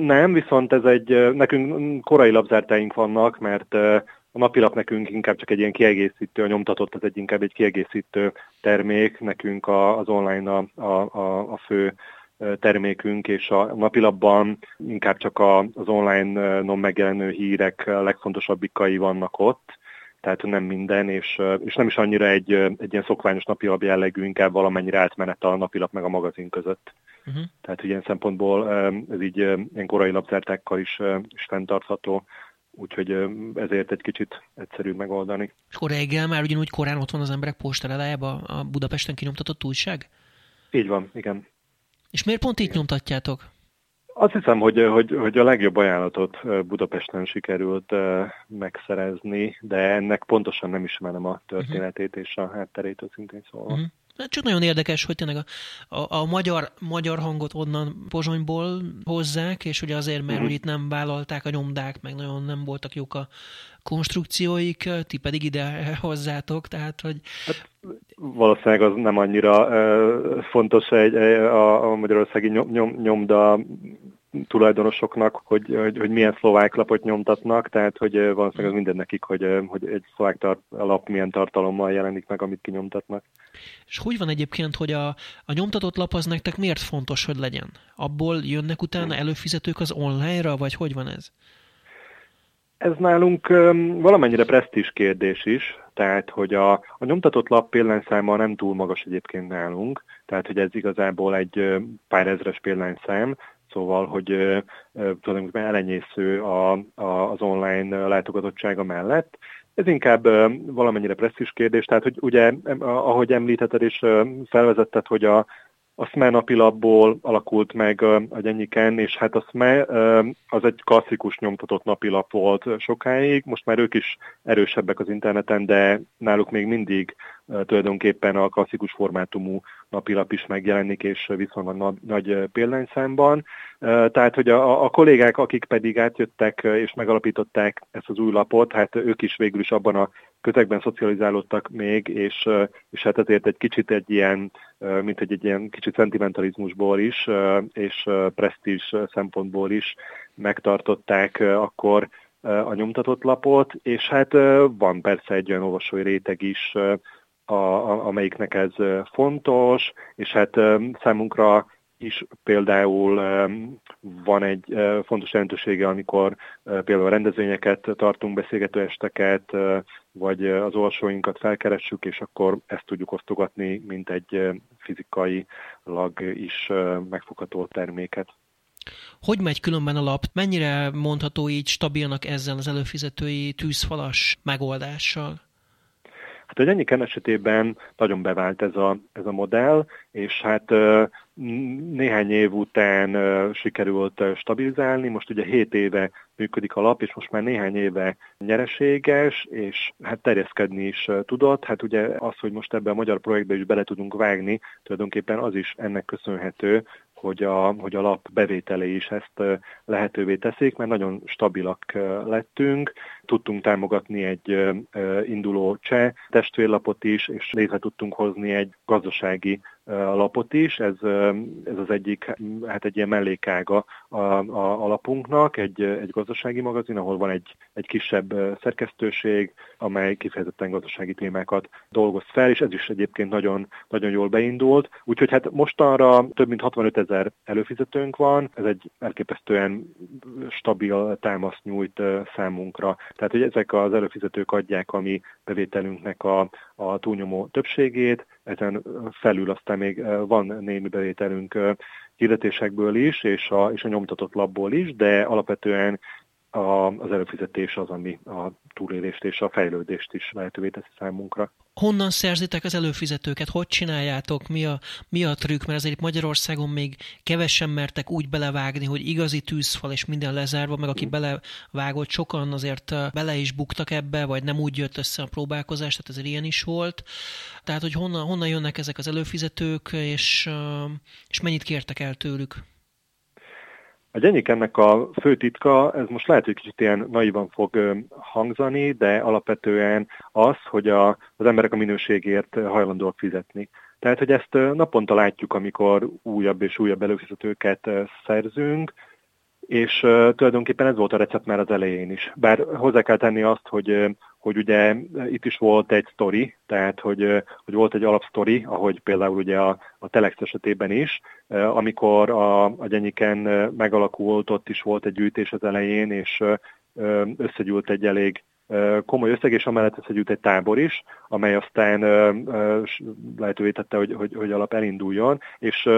Nem, viszont ez egy, nekünk korai lapzártáink vannak, mert a napilap nekünk inkább csak egy ilyen kiegészítő, a nyomtatott az egy inkább egy kiegészítő termék, nekünk az online a, a, a fő termékünk, és a napilapban inkább csak az online non megjelenő hírek legfontosabbikai vannak ott, tehát nem minden, és, és nem is annyira egy, egy ilyen szokványos napilap jellegű, inkább valamennyire átmenet a napilap meg a magazin között. Uh-huh. Tehát, hogy ilyen szempontból ez így ilyen korai lapzártákkal is, is fenntartható, úgyhogy ezért egy kicsit egyszerűbb megoldani. És akkor reggel már ugyanúgy korán ott van az emberek postaládájában a Budapesten kinyomtatott újság? Így van, igen. És miért pont így nyomtatjátok? Azt hiszem, hogy, hogy, hogy a legjobb ajánlatot Budapesten sikerült megszerezni, de ennek pontosan nem ismerem a történetét és a hátterét, szintén szólva. Uh-huh. Hát csak nagyon érdekes, hogy tényleg a, a, a magyar, magyar hangot onnan Pozsonyból hozzák, és ugye azért, mert uh-huh. itt nem vállalták a nyomdák, meg nagyon nem voltak jók a konstrukcióik, ti pedig ide hozzátok, tehát hogy... Hát, valószínűleg az nem annyira uh, fontos egy, a, a magyarországi nyom, nyom, nyomda tulajdonosoknak, hogy, hogy, hogy milyen szlovák lapot nyomtatnak, tehát hogy valószínűleg az minden nekik, hogy, hogy egy szlovák tar- lap milyen tartalommal jelenik meg, amit kinyomtatnak. És hogy van egyébként, hogy a, a nyomtatott lap az nektek miért fontos, hogy legyen? Abból jönnek utána előfizetők az online-ra, vagy hogy van ez? Ez nálunk valamennyire presztis kérdés is, tehát hogy a, a nyomtatott lap példányszáma nem túl magas egyébként nálunk, tehát hogy ez igazából egy pár ezres példányszám, szóval, hogy tulajdonképpen elenyésző a, a, az online látogatottsága mellett. Ez inkább valamennyire presztis kérdés, tehát hogy ugye, ahogy említetted és felvezetted, hogy a, a SME napilapból alakult meg a Gyenyiken, és hát a SME az egy klasszikus nyomtatott napilap volt sokáig, most már ők is erősebbek az interneten, de náluk még mindig tulajdonképpen a klasszikus formátumú napilap is megjelenik, és viszonylag nagy, nagy példányszámban. Tehát, hogy a, a kollégák, akik pedig átjöttek és megalapították ezt az új lapot, hát ők is végül is abban a közegben szocializálódtak még, és, és hát ezért egy kicsit egy ilyen, mint egy, egy ilyen kicsit szentimentalizmusból is, és presztízs szempontból is megtartották akkor a nyomtatott lapot, és hát van persze egy olyan olvasói réteg is, a, a, amelyiknek ez fontos, és hát számunkra is például van egy fontos jelentősége, amikor például rendezvényeket tartunk, beszélgető esteket, vagy az olvasóinkat felkeressük, és akkor ezt tudjuk osztogatni, mint egy fizikailag is megfogható terméket. Hogy megy különben a lap? Mennyire mondható így stabilnak ezzel az előfizetői tűzfalas megoldással? Hát egy ennyi esetében nagyon bevált ez a, ez a modell, és hát néhány év után sikerült stabilizálni, most ugye 7 éve működik a lap, és most már néhány éve nyereséges, és hát terjeszkedni is tudott. Hát ugye az, hogy most ebbe a magyar projektbe is bele tudunk vágni, tulajdonképpen az is ennek köszönhető, hogy a, hogy a lap bevételei is ezt lehetővé teszik, mert nagyon stabilak lettünk, tudtunk támogatni egy induló cseh testvérlapot is, és létre tudtunk hozni egy gazdasági lapot is, ez, ez az egyik, hát egy ilyen mellékága a, a, a lapunknak, egy, egy gazdasági magazin, ahol van egy, egy kisebb szerkesztőség, amely kifejezetten gazdasági témákat dolgoz fel, és ez is egyébként nagyon, nagyon jól beindult. Úgyhogy hát mostanra több mint 65 ezer előfizetőnk van, ez egy elképesztően stabil támaszt nyújt számunkra. Tehát, hogy ezek az előfizetők adják a mi bevételünknek a, a túlnyomó többségét, ezen felül aztán még van némi bevételünk hirdetésekből is, és a, és a nyomtatott labból is, de alapvetően a, az előfizetés az, ami a túlélést és a fejlődést is lehetővé teszi számunkra. Honnan szerzitek az előfizetőket? Hogy csináljátok? Mi a, mi a trükk? Mert azért Magyarországon még kevesen mertek úgy belevágni, hogy igazi tűzfal és minden lezárva, meg aki belevágott, sokan azért bele is buktak ebbe, vagy nem úgy jött össze a próbálkozás, tehát ez ilyen is volt. Tehát, hogy honnan, honnan jönnek ezek az előfizetők, és, és mennyit kértek el tőlük? A egyik ennek a fő titka, ez most lehet, hogy kicsit ilyen naivan fog hangzani, de alapvetően az, hogy a, az emberek a minőségért hajlandóak fizetni. Tehát, hogy ezt naponta látjuk, amikor újabb és újabb előfizetőket szerzünk, és tulajdonképpen ez volt a recept már az elején is. Bár hozzá kell tenni azt, hogy hogy ugye itt is volt egy sztori, tehát hogy, hogy volt egy alapsztori, ahogy például ugye a, a Telex esetében is, amikor a, a Gyenyiken megalakult, ott is volt egy gyűjtés az elején, és összegyűlt egy elég komoly összeg, és amellett összegyűjt egy tábor is, amely aztán lehetővé tette, hogy, hogy, hogy alap elinduljon, és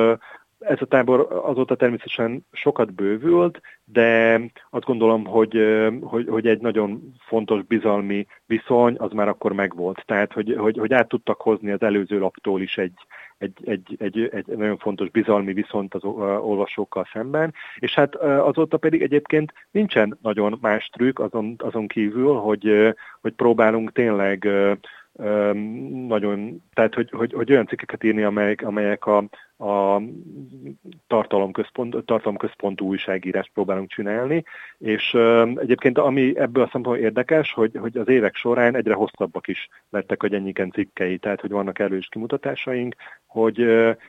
ez a tábor azóta természetesen sokat bővült, de azt gondolom, hogy, hogy, hogy egy nagyon fontos bizalmi viszony az már akkor megvolt. Tehát, hogy, hogy, hogy át tudtak hozni az előző laptól is egy, egy, egy, egy, egy nagyon fontos bizalmi viszont az olvasókkal szemben, és hát azóta pedig egyébként nincsen nagyon más trükk azon, azon kívül, hogy, hogy próbálunk tényleg nagyon, tehát hogy, hogy, hogy olyan cikkeket írni, amelyek, amelyek a, a tartalomközpont, tartalomközpontú újságírást próbálunk csinálni, és egyébként ami ebből a szempontból érdekes, hogy, hogy az évek során egyre hosszabbak is lettek a gyennyiken cikkei, tehát hogy vannak erős kimutatásaink, hogy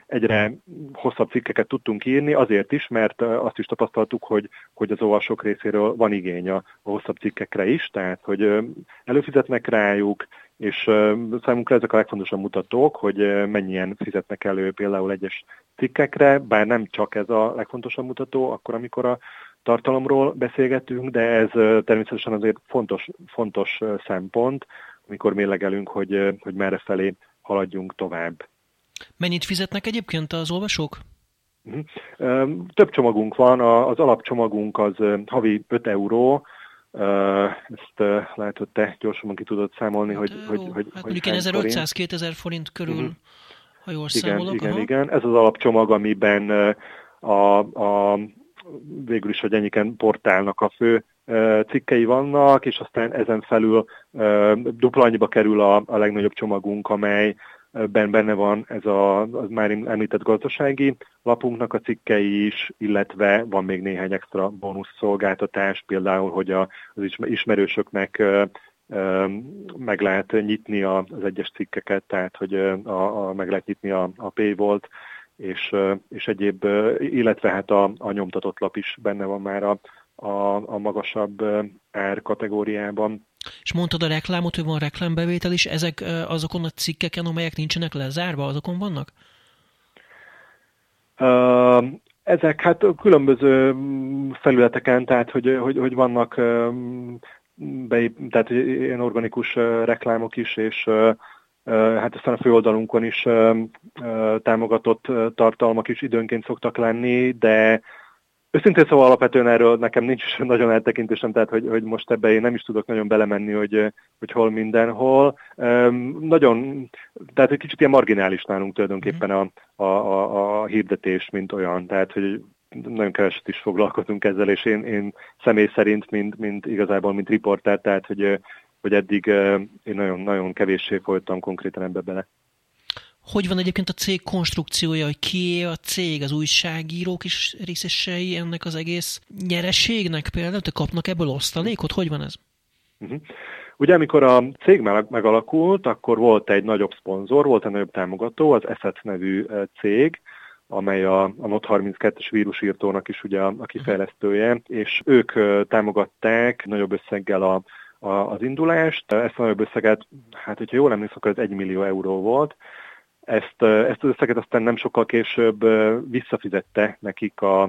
egyre hosszabb cikkeket tudtunk írni, azért is, mert azt is tapasztaltuk, hogy, hogy az olvasók részéről van igény a hosszabb cikkekre is, tehát hogy előfizetnek rájuk, és számunkra ezek a legfontosabb mutatók, hogy mennyien fizetnek elő például egyes cikkekre, bár nem csak ez a legfontosabb mutató, akkor amikor a tartalomról beszélgetünk, de ez természetesen azért fontos, fontos szempont, amikor mérlegelünk, hogy, hogy merre felé haladjunk tovább. Mennyit fizetnek egyébként az olvasók? Mhm. Több csomagunk van, az alapcsomagunk az havi 5 euró, ezt lehet, hogy te gyorsabban ki tudod számolni, hát, hogy, jó, hogy, hogy, hát hogy 1500-2000 forint körül, uh-huh. ha jól igen, számolok. Igen, aha. igen. Ez az alapcsomag, amiben a, a végül is a Gyenyiken portálnak a fő cikkei vannak, és aztán ezen felül dupla annyiba kerül a, a legnagyobb csomagunk, amely ben benne van ez a, az már említett gazdasági lapunknak a cikkei is, illetve van még néhány extra bónusz szolgáltatás, például, hogy a, az ismerősöknek meg lehet nyitni az egyes cikkeket, tehát hogy a, a, meg lehet nyitni a, a Payvolt, és, és egyéb, illetve hát a, a nyomtatott lap is benne van már a, a, a magasabb ár kategóriában. És mondtad a reklámot, hogy van reklámbevétel is, ezek azokon a cikkeken, amelyek nincsenek lezárva, azokon vannak? Uh, ezek hát különböző felületeken, tehát hogy, hogy, hogy vannak be, tehát ilyen organikus reklámok is, és hát aztán a főoldalunkon is támogatott tartalmak is időnként szoktak lenni, de Őszintén szóval alapvetően erről nekem nincs nagyon eltekintésem, tehát hogy, hogy most ebbe én nem is tudok nagyon belemenni, hogy, hogy hol mindenhol. Um, nagyon, tehát egy kicsit ilyen marginális nálunk tulajdonképpen a, a, a, a hirdetés, mint olyan. Tehát, hogy nagyon keveset is foglalkozunk ezzel, és én, én személy szerint, mint, mint igazából, mint riporter, tehát, hogy, hogy eddig én nagyon, nagyon kevéssé folytam konkrétan ebbe bele. Hogy van egyébként a cég konstrukciója, hogy ki a cég, az újságírók is részesei ennek az egész nyereségnek például? Te kapnak ebből osztalékot? Hogy van ez? Uh-huh. Ugye amikor a cég megalakult, akkor volt egy nagyobb szponzor, volt egy nagyobb támogató, az Asset nevű cég, amely a, a NOT32-es vírusírtónak is ugye a, a kifejlesztője, és ők támogatták nagyobb összeggel a, a, az indulást. Ezt a nagyobb összeget, hát hogyha jól emlékszem, akkor ez 1 millió euró volt, ezt, ezt az összeget aztán nem sokkal később visszafizette nekik a,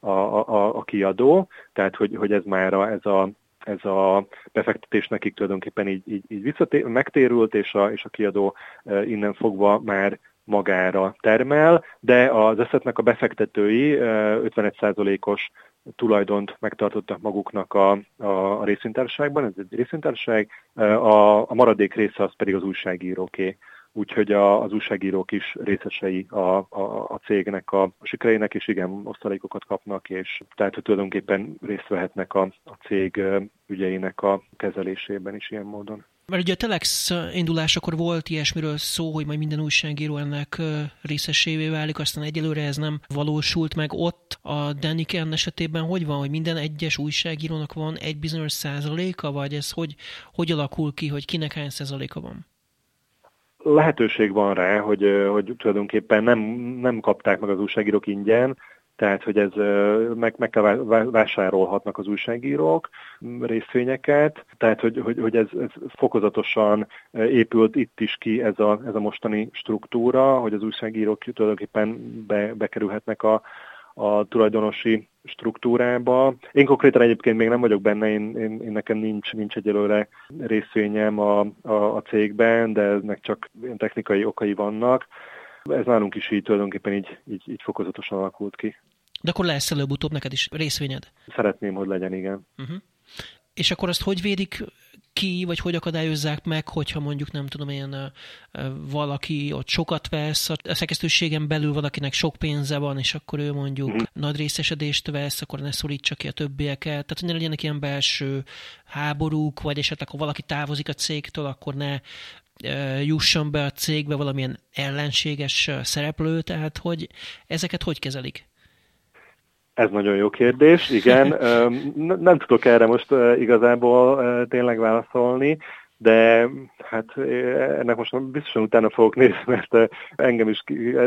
a, a, a kiadó, tehát hogy, hogy ez már a, ez a ez a befektetés nekik tulajdonképpen így, így, így visszatér, megtérült, és a, és a kiadó innen fogva már magára termel, de az eszetnek a befektetői 51%-os tulajdont megtartottak maguknak a, a, a részvénytársaságban, ez egy részvénytársaság, a, a maradék része az pedig az újságíróké úgyhogy a, az újságírók is részesei a, a, a cégnek a, sikereinek, és igen, osztalékokat kapnak, és tehát hogy tulajdonképpen részt vehetnek a, a cég ügyeinek a kezelésében is ilyen módon. Mert ugye a Telex indulásakor volt ilyesmiről szó, hogy majd minden újságíró ennek részesévé válik, aztán egyelőre ez nem valósult meg ott. A Daniken esetében hogy van, hogy minden egyes újságírónak van egy bizonyos százaléka, vagy ez hogy, hogy alakul ki, hogy kinek hány százaléka van? Lehetőség van rá, hogy, hogy tulajdonképpen nem, nem kapták meg az újságírók ingyen, tehát hogy ez meg, meg kell vásárolhatnak az újságírók részvényeket, tehát hogy, hogy, hogy ez, ez fokozatosan épült itt is ki ez a, ez a mostani struktúra, hogy az újságírók tulajdonképpen be, bekerülhetnek a, a tulajdonosi struktúrába. Én konkrétan egyébként még nem vagyok benne, én, én, én nekem nincs, nincs egyelőre részvényem a, a, a cégben, de eznek csak technikai okai vannak. Ez nálunk is így tulajdonképpen így, így, így fokozatosan alakult ki. De akkor lesz előbb-utóbb neked is részvényed? Szeretném, hogy legyen, igen. Uh-huh. És akkor azt hogy védik ki, vagy hogy akadályozzák meg, hogyha mondjuk nem tudom, ilyen valaki ott sokat vesz, a szerkesztőségen belül valakinek sok pénze van, és akkor ő mondjuk mm. nagy részesedést vesz, akkor ne szorítsa ki a többieket. Tehát, hogy ne legyenek ilyen belső háborúk, vagy esetleg, ha valaki távozik a cégtől, akkor ne jusson be a cégbe valamilyen ellenséges szereplő, tehát hogy ezeket hogy kezelik? Ez nagyon jó kérdés, igen. Nem tudok erre most igazából tényleg válaszolni, de hát ennek most biztosan utána fogok nézni, mert engem is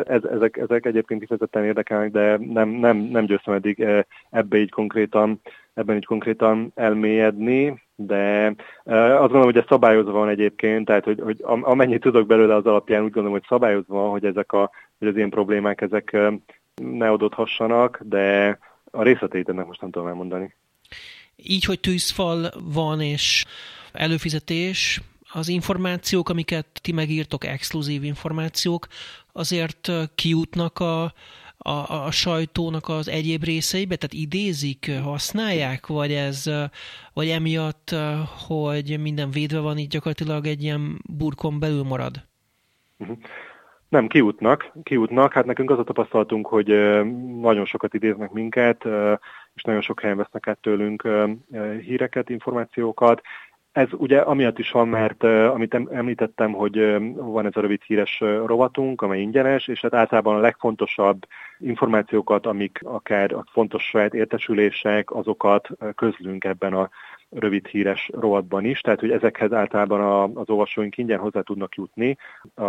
ezek, ezek egyébként kifejezetten érdekelnek, de nem, nem, nem győztem eddig ebbe így konkrétan, ebben így konkrétan elmélyedni, de azt gondolom, hogy ez szabályozva van egyébként, tehát hogy, hogy amennyit tudok belőle az alapján, úgy gondolom, hogy szabályozva van, hogy ezek a, hogy az ilyen problémák ezek ne adódhassanak, de a részleteit ennek most nem tudom elmondani. Így, hogy tűzfal van és előfizetés, az információk, amiket ti megírtok, exkluzív információk, azért kijutnak a, a, a sajtónak az egyéb részeibe, tehát idézik, használják, vagy ez, vagy emiatt, hogy minden védve van, így gyakorlatilag egy ilyen burkon belül marad? Nem, kiútnak, kiútnak. Hát nekünk az a tapasztalatunk, hogy nagyon sokat idéznek minket, és nagyon sok helyen vesznek át tőlünk híreket, információkat. Ez ugye amiatt is van, mert amit említettem, hogy van ez a rövid híres rovatunk, amely ingyenes, és hát általában a legfontosabb információkat, amik akár a fontos saját értesülések, azokat közlünk ebben a rövid híres rovatban is, tehát hogy ezekhez általában a, az olvasóink ingyen hozzá tudnak jutni a,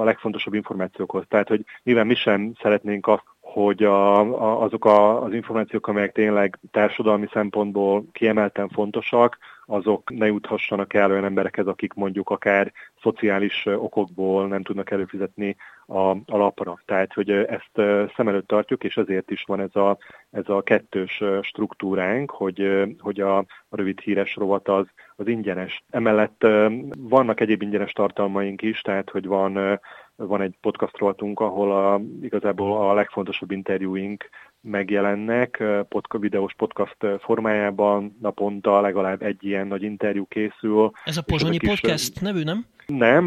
a legfontosabb információkhoz. Tehát, hogy mivel mi sem szeretnénk azt, hogy a, a, azok a, az információk, amelyek tényleg társadalmi szempontból kiemelten fontosak, azok ne juthassanak el olyan emberekhez, akik mondjuk akár szociális okokból nem tudnak előfizetni a, a lapra. Tehát, hogy ezt szem előtt tartjuk, és ezért is van ez a, ez a kettős struktúránk, hogy, hogy a, a rövid híres rovat az, az ingyenes. Emellett vannak egyéb ingyenes tartalmaink is, tehát, hogy van van egy podcast rovatunk, ahol a, igazából a legfontosabb interjúink megjelennek podca, videós podcast formájában, naponta legalább egy ilyen nagy interjú készül. Ez a Pozsonyi Podcast is, nevű, nem? Nem,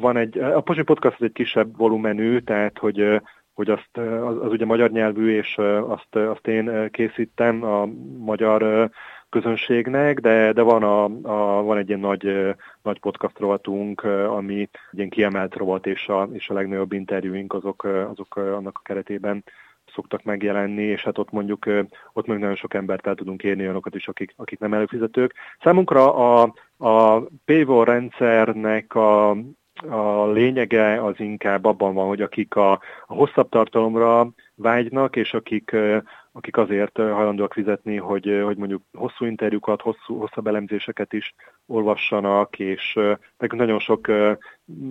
van egy, a Pozsonyi Podcast az egy kisebb volumenű, tehát hogy hogy azt, az, az ugye magyar nyelvű, és azt, azt én készítem a magyar közönségnek, de, de van, a, a, van egy ilyen nagy, nagy podcast rovatunk, ami egy ilyen kiemelt rovat, és a, és a legnagyobb interjúink azok, azok annak a keretében szoktak megjelenni, és hát ott mondjuk, ott még nagyon sok embert el tudunk érni, olyanokat is, akik, akik nem előfizetők. Számunkra a, a paywall rendszernek a, a lényege az inkább abban van, hogy akik a, a hosszabb tartalomra vágynak, és akik, akik azért hajlandóak fizetni, hogy, hogy mondjuk hosszú interjúkat, hosszú, hosszabb elemzéseket is olvassanak, és nekünk nagyon sok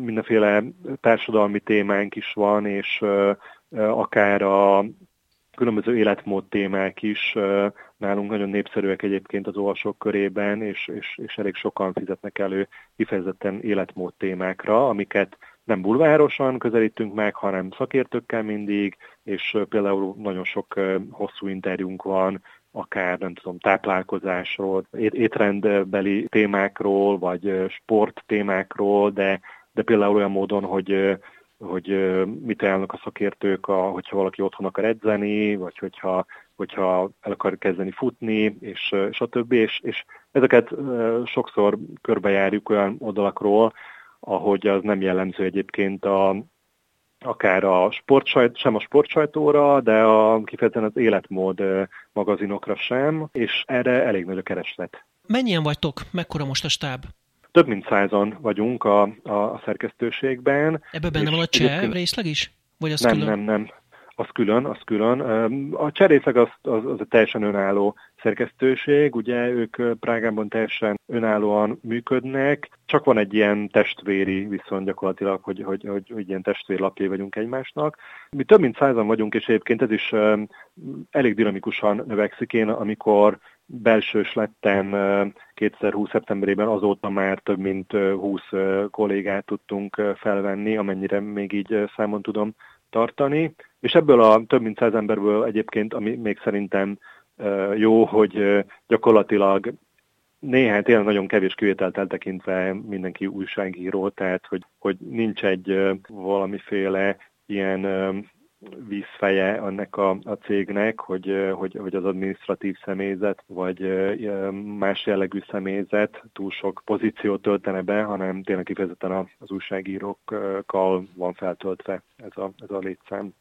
mindenféle társadalmi témánk is van, és akár a különböző életmód témák is nálunk nagyon népszerűek egyébként az olvasók körében, és, és, és elég sokan fizetnek elő kifejezetten életmód témákra, amiket nem bulvárosan közelítünk meg, hanem szakértőkkel mindig, és például nagyon sok hosszú interjúnk van, akár nem tudom, táplálkozásról, étrendbeli témákról, vagy sport témákról, de, de például olyan módon, hogy hogy mit ajánlnak a szakértők, a, hogyha valaki otthon akar edzeni, vagy hogyha, hogyha el akar kezdeni futni, és stb. És, és ezeket sokszor körbejárjuk olyan oldalakról, ahogy az nem jellemző egyébként a, akár a sportsajt, sem a sportsajtóra, de a, kifejezetten az életmód magazinokra sem, és erre elég nagy a kereslet. Mennyien vagytok? Mekkora most a stáb? Több mint százan vagyunk a, a, a szerkesztőségben. Ebben benne van a cseh részleg is? Vagy az nem, külön? nem, nem. Az külön, az külön. A cserészeg az, az, az egy teljesen önálló szerkesztőség, ugye ők Prágában teljesen önállóan működnek, csak van egy ilyen testvéri viszony gyakorlatilag, hogy, hogy, hogy, hogy ilyen testvérlapjai vagyunk egymásnak. Mi több mint százan vagyunk, és egyébként ez is elég dinamikusan növekszik. Én, amikor belsős lettem 2020. szeptemberében, azóta már több mint 20 kollégát tudtunk felvenni, amennyire még így számon tudom tartani. És ebből a több mint száz emberből egyébként, ami még szerintem jó, hogy gyakorlatilag néhány tényleg nagyon kevés kivételt eltekintve mindenki újságíró, tehát hogy, hogy nincs egy valamiféle ilyen vízfeje ennek a, a cégnek, hogy, hogy, hogy az administratív személyzet vagy más jellegű személyzet túl sok pozíciót töltene be, hanem tényleg kifejezetten az újságírókkal van feltöltve ez a, ez a létszám.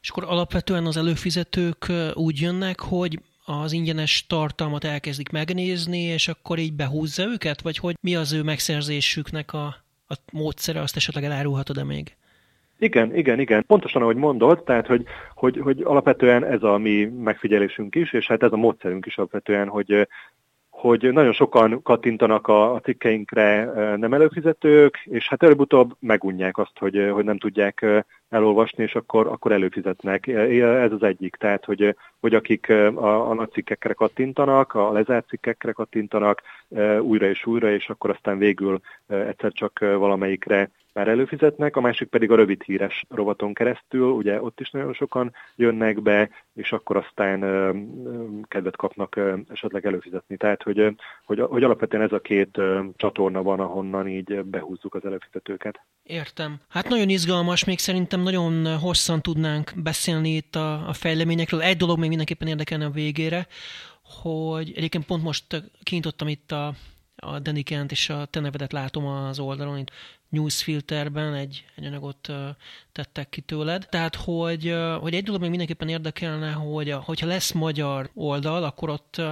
És akkor alapvetően az előfizetők úgy jönnek, hogy az ingyenes tartalmat elkezdik megnézni, és akkor így behúzza őket, vagy hogy mi az ő megszerzésüknek a, a módszere, azt esetleg elárulhatod-e még? Igen, igen, igen. Pontosan ahogy mondod, tehát hogy, hogy, hogy alapvetően ez a mi megfigyelésünk is, és hát ez a módszerünk is alapvetően, hogy hogy nagyon sokan kattintanak a, a cikkeinkre nem előfizetők, és hát előbb-utóbb megunják azt, hogy, hogy nem tudják elolvasni, és akkor, akkor előfizetnek. Ez az egyik, tehát hogy, hogy akik a, a nagy cikkekre kattintanak, a lezárt cikkekre kattintanak újra és újra, és akkor aztán végül egyszer csak valamelyikre már előfizetnek, a másik pedig a rövid híres rovaton keresztül, ugye ott is nagyon sokan jönnek be, és akkor aztán kedvet kapnak esetleg előfizetni. Tehát, hogy, hogy, hogy alapvetően ez a két csatorna van, ahonnan így behúzzuk az előfizetőket. Értem. Hát nagyon izgalmas, még szerintem nagyon hosszan tudnánk beszélni itt a, a fejleményekről. Egy dolog még mindenképpen érdekelne a végére, hogy egyébként pont most kinyitottam itt a, a Denikent és a te nevedet látom az oldalon, itt newsfilterben egy, egy anyagot tettek ki tőled. Tehát, hogy, hogy egy dolog még mindenképpen érdekelne, hogy hogyha lesz magyar oldal, akkor ott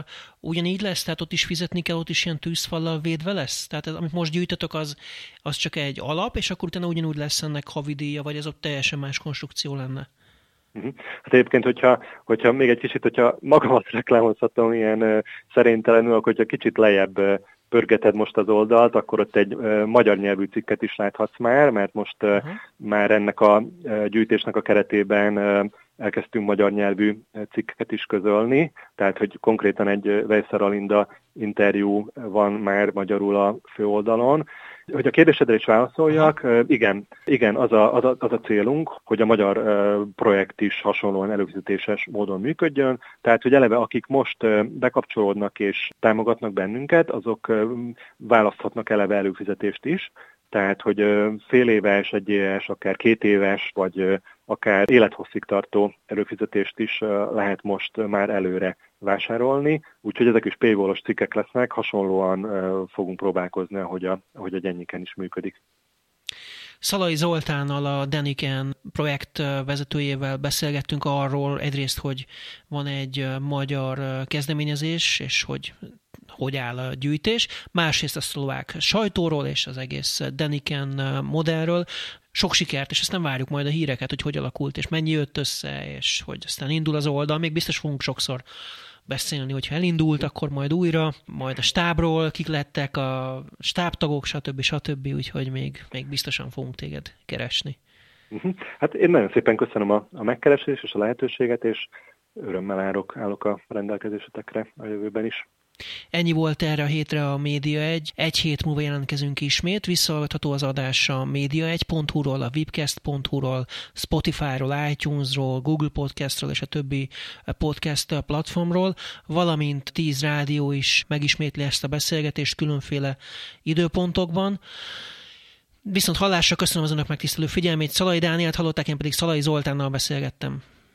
ugyanígy lesz, tehát ott is fizetni kell, ott is ilyen tűzfallal védve lesz? Tehát ez, amit most gyűjtötök, az, az csak egy alap, és akkor utána ugyanúgy lesz ennek havidíja, vagy ez ott teljesen más konstrukció lenne? Mhm. Hát egyébként, hogyha, hogyha még egy kicsit, hogyha magamat reklámozhatom ilyen uh, szerénytelenül, akkor hogyha kicsit lejjebb uh, pörgeted most az oldalt, akkor ott egy uh, magyar nyelvű cikket is láthatsz már, mert most uh, uh-huh. már ennek a uh, gyűjtésnek a keretében uh, elkezdtünk magyar nyelvű cikkeket is közölni, tehát hogy konkrétan egy Vejszer Alinda interjú van már magyarul a főoldalon, hogy a kérdésedre is válaszoljak, igen, igen az, a, az, a, az a célunk, hogy a magyar projekt is hasonlóan előfizetéses módon működjön, tehát hogy eleve akik most bekapcsolódnak és támogatnak bennünket, azok választhatnak eleve előfizetést is, tehát, hogy fél éves, egy éves, akár két éves, vagy akár élethosszig tartó előfizetést is lehet most már előre vásárolni, úgyhogy ezek is paywallos cikkek lesznek, hasonlóan fogunk próbálkozni, ahogy a, ahogy a gyennyiken is működik. Szalai Zoltánnal, a Deniken projekt vezetőjével beszélgettünk arról egyrészt, hogy van egy magyar kezdeményezés, és hogy hogy áll a gyűjtés, másrészt a szlovák sajtóról és az egész Deniken modellről, sok sikert, és nem várjuk majd a híreket, hogy hogy alakult, és mennyi jött össze, és hogy aztán indul az oldal. Még biztos fogunk sokszor beszélni, hogyha elindult, akkor majd újra, majd a stábról, kik lettek a stábtagok, stb. stb. Úgyhogy még, még biztosan fogunk téged keresni. Mhm. Hát én nagyon szépen köszönöm a, a megkeresést és a lehetőséget, és örömmel állok, állok a rendelkezésetekre a jövőben is. Ennyi volt erre a hétre a Média 1. Egy hét múlva jelentkezünk ismét. Visszahallgatható az adás a média1.hu-ról, a webcast.hu-ról, Spotify-ról, iTunes-ról, Google Podcast-ról és a többi podcast platformról, valamint 10 rádió is megismétli ezt a beszélgetést különféle időpontokban. Viszont hallásra köszönöm az önök megtisztelő figyelmét. Szalai Dánielt hallották, én pedig Szalai Zoltánnal beszélgettem.